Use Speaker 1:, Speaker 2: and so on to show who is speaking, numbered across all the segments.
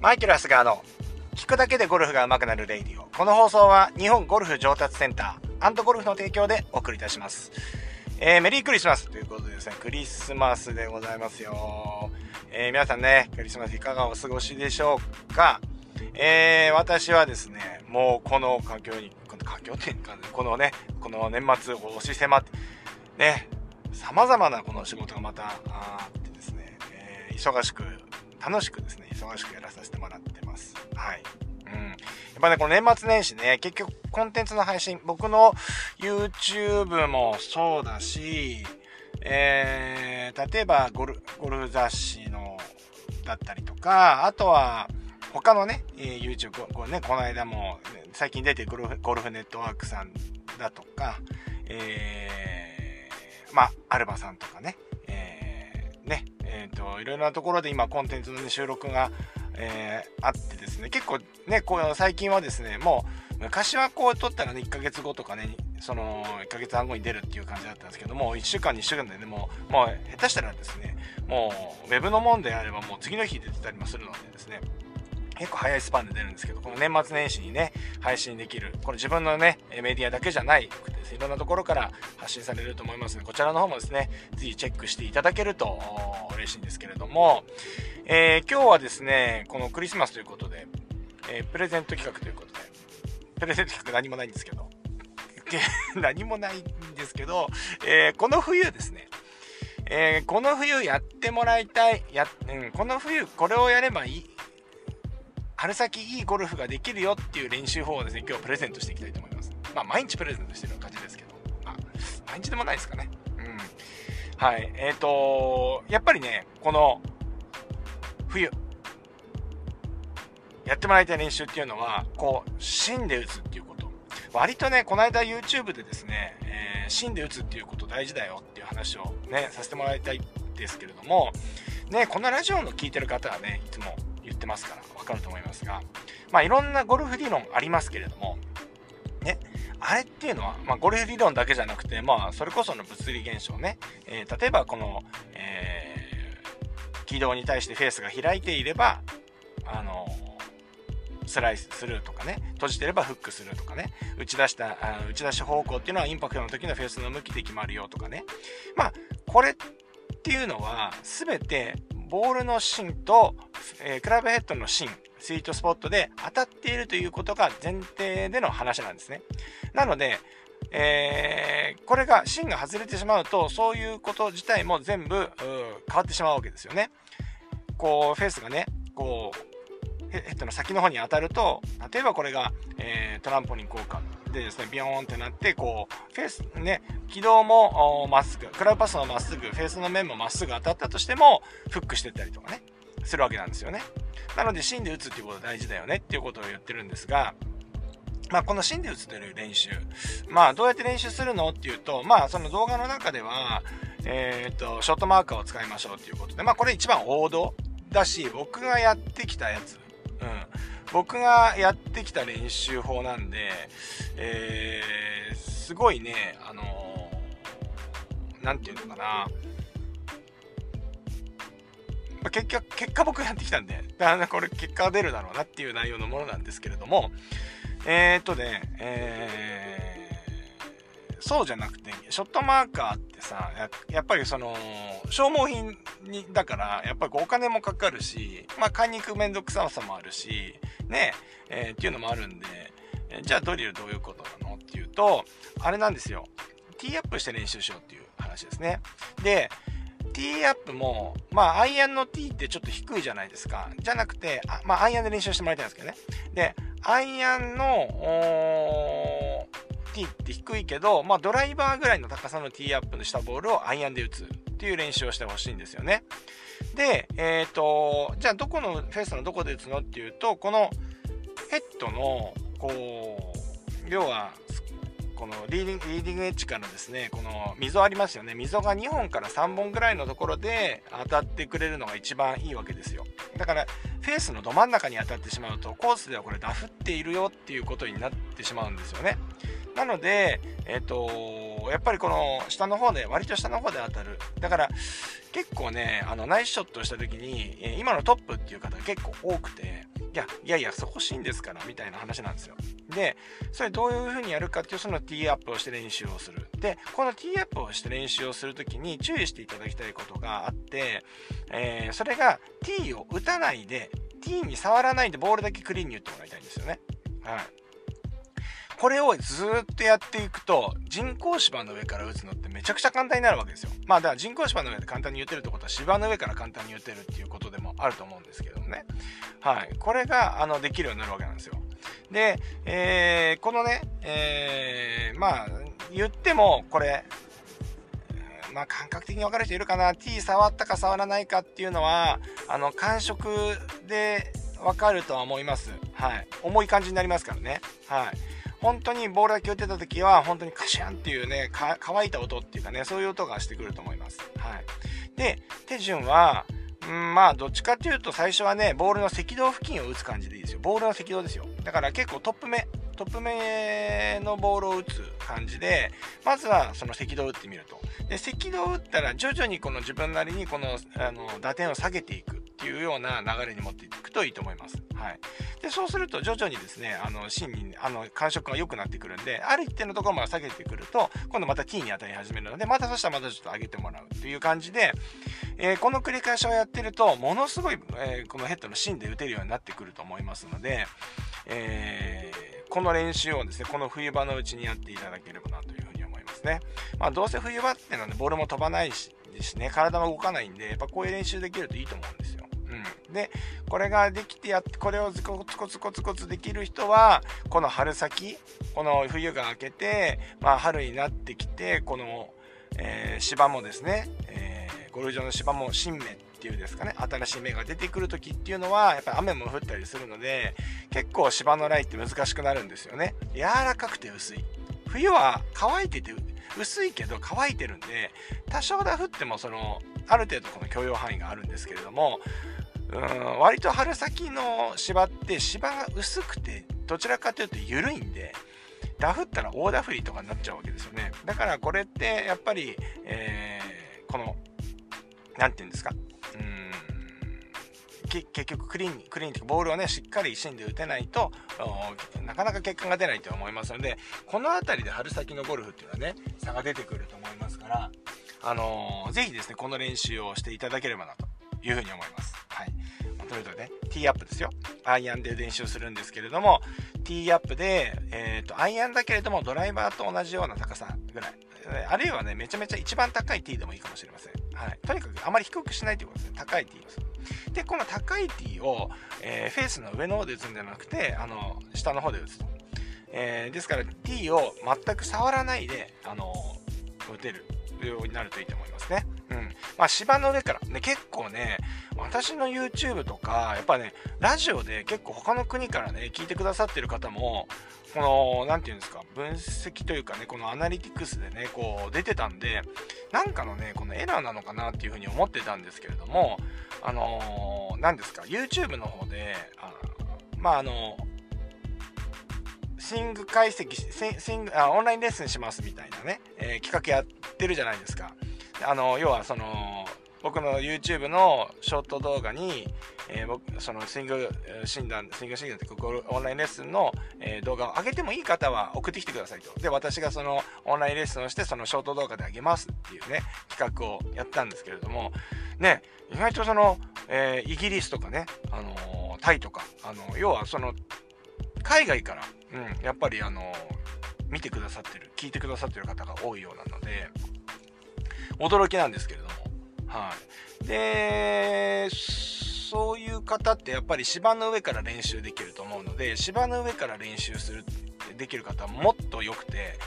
Speaker 1: マイケル・ハスガーの聞くだけでゴルフが上手くなるレイディオ。この放送は日本ゴルフ上達センターゴルフの提供でお送りいたします。えー、メリークリスマスということでですね、クリスマスでございますよ。えー、皆さんね、クリスマスいかがお過ごしでしょうか？えー、私はですね、もうこの環境に、この環境っていうか、このね、この年末を押し迫って、ね、様々なこの仕事がまたあってですね、えー、忙しく、楽しくですね、忙しくやらさせてもらってます。はい。うん。やっぱね、この年末年始ね、結局コンテンツの配信、僕の YouTube もそうだし、えー、例えばゴルゴルフ雑誌のだったりとか、あとは他のね、YouTube、これね、この間も、最近出てゴルフゴルフネットワークさんだとか、えー、まあ、アルバさんとかね、えー、ね、え、ー、と、いろいろなところで今コンテンツの、ね、収録が、えー、あってですね、結構ね、こう最近はですね、もう、昔はこう撮ったらね、1ヶ月後とかね、その1ヶ月半後に出るっていう感じだったんですけども1週間2週間でねもうもう下手したらですねもうウェブのもんであればもう次の日出てたりもするのでですね結構早いスパンで出るんですけど、この年末年始にね、配信できる、これ自分のね、メディアだけじゃないくてです、いろんなところから発信されると思いますので、こちらの方もですね、ぜひチェックしていただけると嬉しいんですけれども、えー、今日はですね、このクリスマスということで、えー、プレゼント企画ということで、プレゼント企画何もないんですけど、何もないんですけど、えー、この冬ですね、えー、この冬やってもらいたい、や、うん、この冬これをやればいい、春先いいゴルフができるよっていう練習法をですね、今日プレゼントしていきたいと思います。まあ、毎日プレゼントしてる感じですけど、まあ、毎日でもないですかね。うん。はい。えっ、ー、とやっぱりね、この、冬、やってもらいたい練習っていうのは、こう、芯で打つっていうこと。割とね、この間 YouTube でですね、えー、芯で打つっていうこと大事だよっていう話をね、させてもらいたいんですけれども、ね、このラジオの聞いてる方はね、いつも言ってますからわかると思いますが、まあいろんなゴルフ理論ありますけれども、ね、あれっていうのは、まあ、ゴルフ理論だけじゃなくて、まあ、それこその物理現象ね、えー、例えばこの、えー、軌道に対してフェースが開いていれば、あのスライスするとかね、閉じてればフックするとかね、打ち出した、あ打ち出し方向っていうのはインパクトの時のフェースの向きで決まるよとかね。まあ、これっていうのは、全てボールの芯と、えー、クラブヘッドの芯、スイートスポットで当たっているということが前提での話なんですね。なので、えー、これが芯が外れてしまうと、そういうこと自体も全部変わってしまうわけですよね。こう、フェースがね、こう、ヘッドの先の方に当たると、例えばこれが、えー、トランポリン効果でですね、ビヨーンってなって、こう、フェース、ね、軌道もまっすぐ、クラブパスもまっすぐ、フェースの面もまっすぐ当たったとしても、フックしてったりとかね、するわけなんですよね。なので、芯で打つっていうこと大事だよねっていうことを言ってるんですが、まあ、この芯で打つという練習。まあ、どうやって練習するのっていうと、まあ、その動画の中では、えっ、と、ショートマーカーを使いましょうっていうことで、まあ、これ一番王道だし、僕がやってきたやつうん、僕がやってきた練習法なんで、えー、すごいね、あのー、なんていうのかな、まあ、結果、結果僕やってきたんで、だからこれ結果が出るだろうなっていう内容のものなんですけれども、えー、っとね、えーそうじゃなくて、ショットマーカーってさ、やっぱりその、消耗品に、だから、やっぱりお金もかかるし、まあ、買いに行くめんどくささもあるし、ね、えー、っていうのもあるんで、えじゃあドリルどういうことなのっていうと、あれなんですよ。ティーアップして練習しようっていう話ですね。で、ティーアップも、まあ、アイアンの T ってちょっと低いじゃないですか。じゃなくて、あまあ、アイアンで練習してもらいたいんですけどね。で、アイアンの、ティーって低いけど、まあ、ドライバーぐらいの高さのティーアップしたボールをアイアンで打つっていう練習をしてほしいんですよね。で、えっ、ー、と、じゃあどこのフェースのどこで打つのっていうと、このヘッドの、こう、要は、このリーディングリーディングエッジからですね、この溝ありますよね。溝が2本から3本ぐらいのところで当たってくれるのが一番いいわけですよ。だから、フェースのど真ん中に当たってしまうと、コースではこれダフっているよっていうことになってしまうんですよね。なので、えっ、ー、と、やっぱりこの下の方で、割と下の方で当たる。だから、結構ね、あの、ナイスショットした時に、今のトップっていう方が結構多くて、いや、いやいや、そこしいんですから、みたいな話なんですよ。で、それどういう風にやるかっていう、そのティーアップをして練習をする。で、このティーアップをして練習をするときに注意していただきたいことがあって、えー、それがティーを打たないで、ティーに触らないでボールだけクリーンに打ってもらいたいんですよね。はい。これをずっとやっていくと、人工芝の上から打つのってめちゃくちゃ簡単になるわけですよ。まあ、だから人工芝の上で簡単に打てるってことは芝の上から簡単に打てるっていうことでもあると思うんですけどもね。はい。これが、あの、できるようになるわけなんですよ。で、えー、このね、えー、まあ、言っても、これ、まあ、感覚的に分かる人いるかな？T 触ったか触らないかっていうのはあの感触で分かるとは思いますはい重い感じになりますからねはい本当にボールだけ打ってた時は本当にカシャンっていうね乾いた音っていうかねそういう音がしてくると思います。はい。で手順はんまあどっちかっていうと最初はねボールの赤道付近を打つ感じでいいですよ。ボールの赤道ですよ。だから結構トップ目トップ目のボールを打つ感じでまずはその赤道を打ってみると。で赤道を打ったら徐々にこの自分なりにこのあの打点を下げていく。っていうような流れに持っていくといいと思います。はい、でそうすると徐々にですねあの芯にあの感触が良くなってくるんである一定のところまで下げてくると今度また T に当たり始めるのでまたそしたらまたちょっと上げてもらうという感じで、えー、この繰り返しをやってるとものすごい、えー、このヘッドの芯で打てるようになってくると思いますので、えー、この練習をですねこの冬場のうちにやっていただければなというふうに思いますね。まあ、どうせ冬場ってのでボールも飛ばないしですね体も動かないんでやっぱこういう練習できるといいと思うんですよ。うん、でこれができてやってこれをコツコツコツコツできる人はこの春先この冬が明けて、まあ、春になってきてこの、えー、芝もですね、えー、ゴルフ場の芝も新芽っていうですかね新しい芽が出てくる時っていうのはやっぱり雨も降ったりするので結構芝のライって難しくなるんですよね。柔らかくて薄い。冬は乾いてて薄いけど乾いてるんで多少だ降ってもそのある程度この許容範囲があるんですけれどもうん割と春先の芝って芝が薄くてどちらかというと緩いんでダフったら大ダフりとかになっちゃうわけですよね。だからこれってやっぱり、えー、この何て言うんですか結局クリーンにクリーンというかボールをねしっかり芯で打てないとなかなか結果が出ないと思いますのでこの辺りで春先のゴルフっていうのはね差が出てくると思いますからあのー、ぜひですねこの練習をしていただければなというふうに思います。はい。うとね、ティーアップですよ。アイアンで練習するんですけれども、ティーアップで、えっ、ー、と、アイアンだけれども、ドライバーと同じような高さぐらい。あるいはね、めちゃめちゃ一番高いティーでもいいかもしれません。はい。とにかくあまり低くしないということですね。高いティーをす。で、この高いティーを、えー、フェースの上の方で打つんじゃなくて、あの、下の方で打つと。えー、ですから、ティーを全く触らないで、あの、打てるようになるといいと思いますね。うん。まあ、芝の上から、ね、結構ね、私の YouTube とか、やっぱね、ラジオで結構他の国からね、聞いてくださってる方も、この、何て言うんですか、分析というかね、このアナリティクスでね、こう出てたんで、なんかのね、このエラーなのかなっていうふうに思ってたんですけれども、あのー、何ですか、YouTube の方で、あまああのスイング解析スイングあ、オンラインレッスンしますみたいなね、えー、企画やってるじゃないですか。あの要はその僕の YouTube のショート動画に、えー、僕そのスイング診断スイング診断ってオンラインレッスンの、えー、動画を上げてもいい方は送ってきてくださいとで私がそのオンラインレッスンをしてそのショート動画で上げますっていうね企画をやったんですけれどもね意外とその、えー、イギリスとかね、あのタイとかあの要はその海外から、うん、やっぱりあの見てくださってる聞いてくださってる方が多いようなので驚きなんですけれどもはい。で、そういう方ってやっぱり芝の上から練習できると思うので、芝の上から練習するできる方はもっと良くて、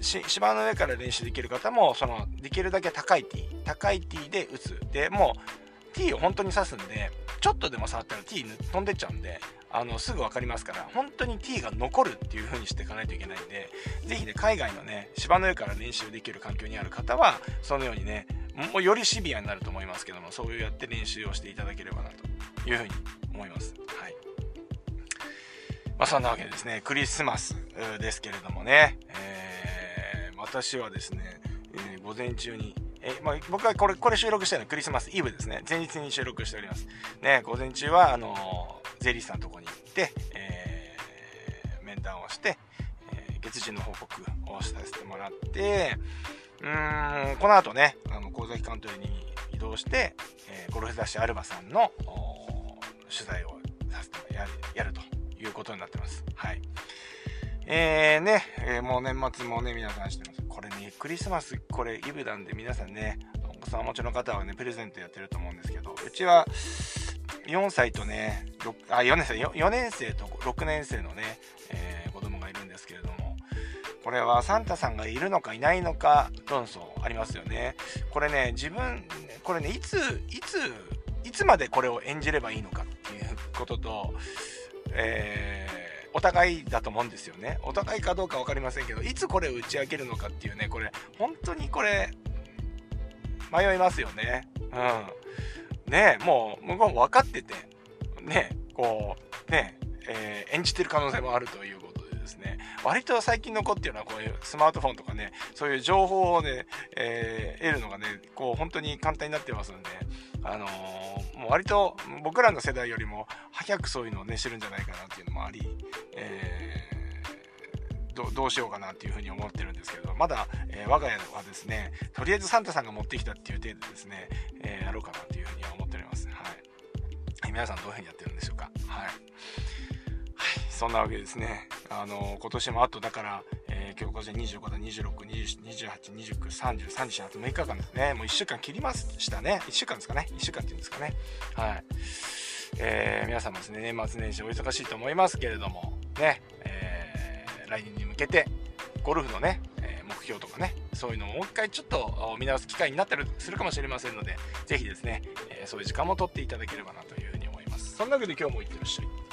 Speaker 1: 芝の上から練習できる方も、その、できるだけ高いティー、高いティーで打つ。で、もう、ティーを本当に刺すんで、ちょっとでも触ったらティー飛んでっちゃうんで、あの、すぐ分かりますから、本当に T が残るっていう風にしていかないといけないんで、ぜひね、海外のね、芝の上から練習できる環境にある方は、そのようにね、もうよりシビアになると思いますけども、そういうやって練習をしていただければなというふうに思います。はい。まあそんなわけでですね、クリスマスですけれどもね、えー、私はですね、えー、午前中に、えまあ、僕はこれ、これ収録してるのはクリスマスイブですね。前日に収録しております。ね、午前中は、あの税理士さんとこて、えー、面談をして、えー、月次の報告をさせてもらって、うーん、この後ね、あの、神崎カントリーに移動して、えー、ゴルフ雑誌アルバさんの取材をさせてやるやるということになってます。はい。えー、ね、えー、もう年末もね、皆さんしてます。これね、クリスマス、これイブなんで皆さんね、お子さんお持ちの方はね、プレゼントやってると思うんですけど、うちは4歳とね、あ、4年生、4年生と6年生のね、えー、子供がいるんですけれども、これはサンタさんがいるのかいないのか論争ありますよね。これね、自分、これね、いつ、いつ、いつまでこれを演じればいいのかっていうことと、えー、お互いだと思うんですよね。お互いかどうか分かりませんけど、いつこれを打ち明けるのかっていうね、これ、本当にこれ、迷いますよね。うん。ねもう、向こうも分かってて、ねこう、ねえー、演じてる可能性もあるということでですね、割と最近の子っていうのはこういうスマートフォンとかね、そういう情報をね、えー、得るのがね、こう本当に簡単になってますんで、あのー、もう割と僕らの世代よりも早くそういうのをね、知るんじゃないかなっていうのもあり、えー、どうしようかなっていうふうに思ってるんですけど、まだ、えー、我が家はですね、とりあえずサンタさんが持ってきたっていう程度ですね、えー、やろうかなっていうふうには思っております。はい。皆さんどういうふうにやってるんでしょうか。はい。はい、そんなわけですね。あの今年もあとだから、えー、今日午前25だ、26、28、29、30、31、あと6日間ですね。もう1週間切りましたね。1週間ですかね。1週間っていうんですかね。はい。えー、皆さんもですね、年末年始お忙しいと思いますけれども、ね、来年に向けて、ゴルフのね、え目標とかね、そういうのをもう一回ちょっと見直す機会になったりするかもしれませんので、是非ですね、えそういう時間も取っていただければなというふうに思います。そんなわけで今日もいってらっしゃい。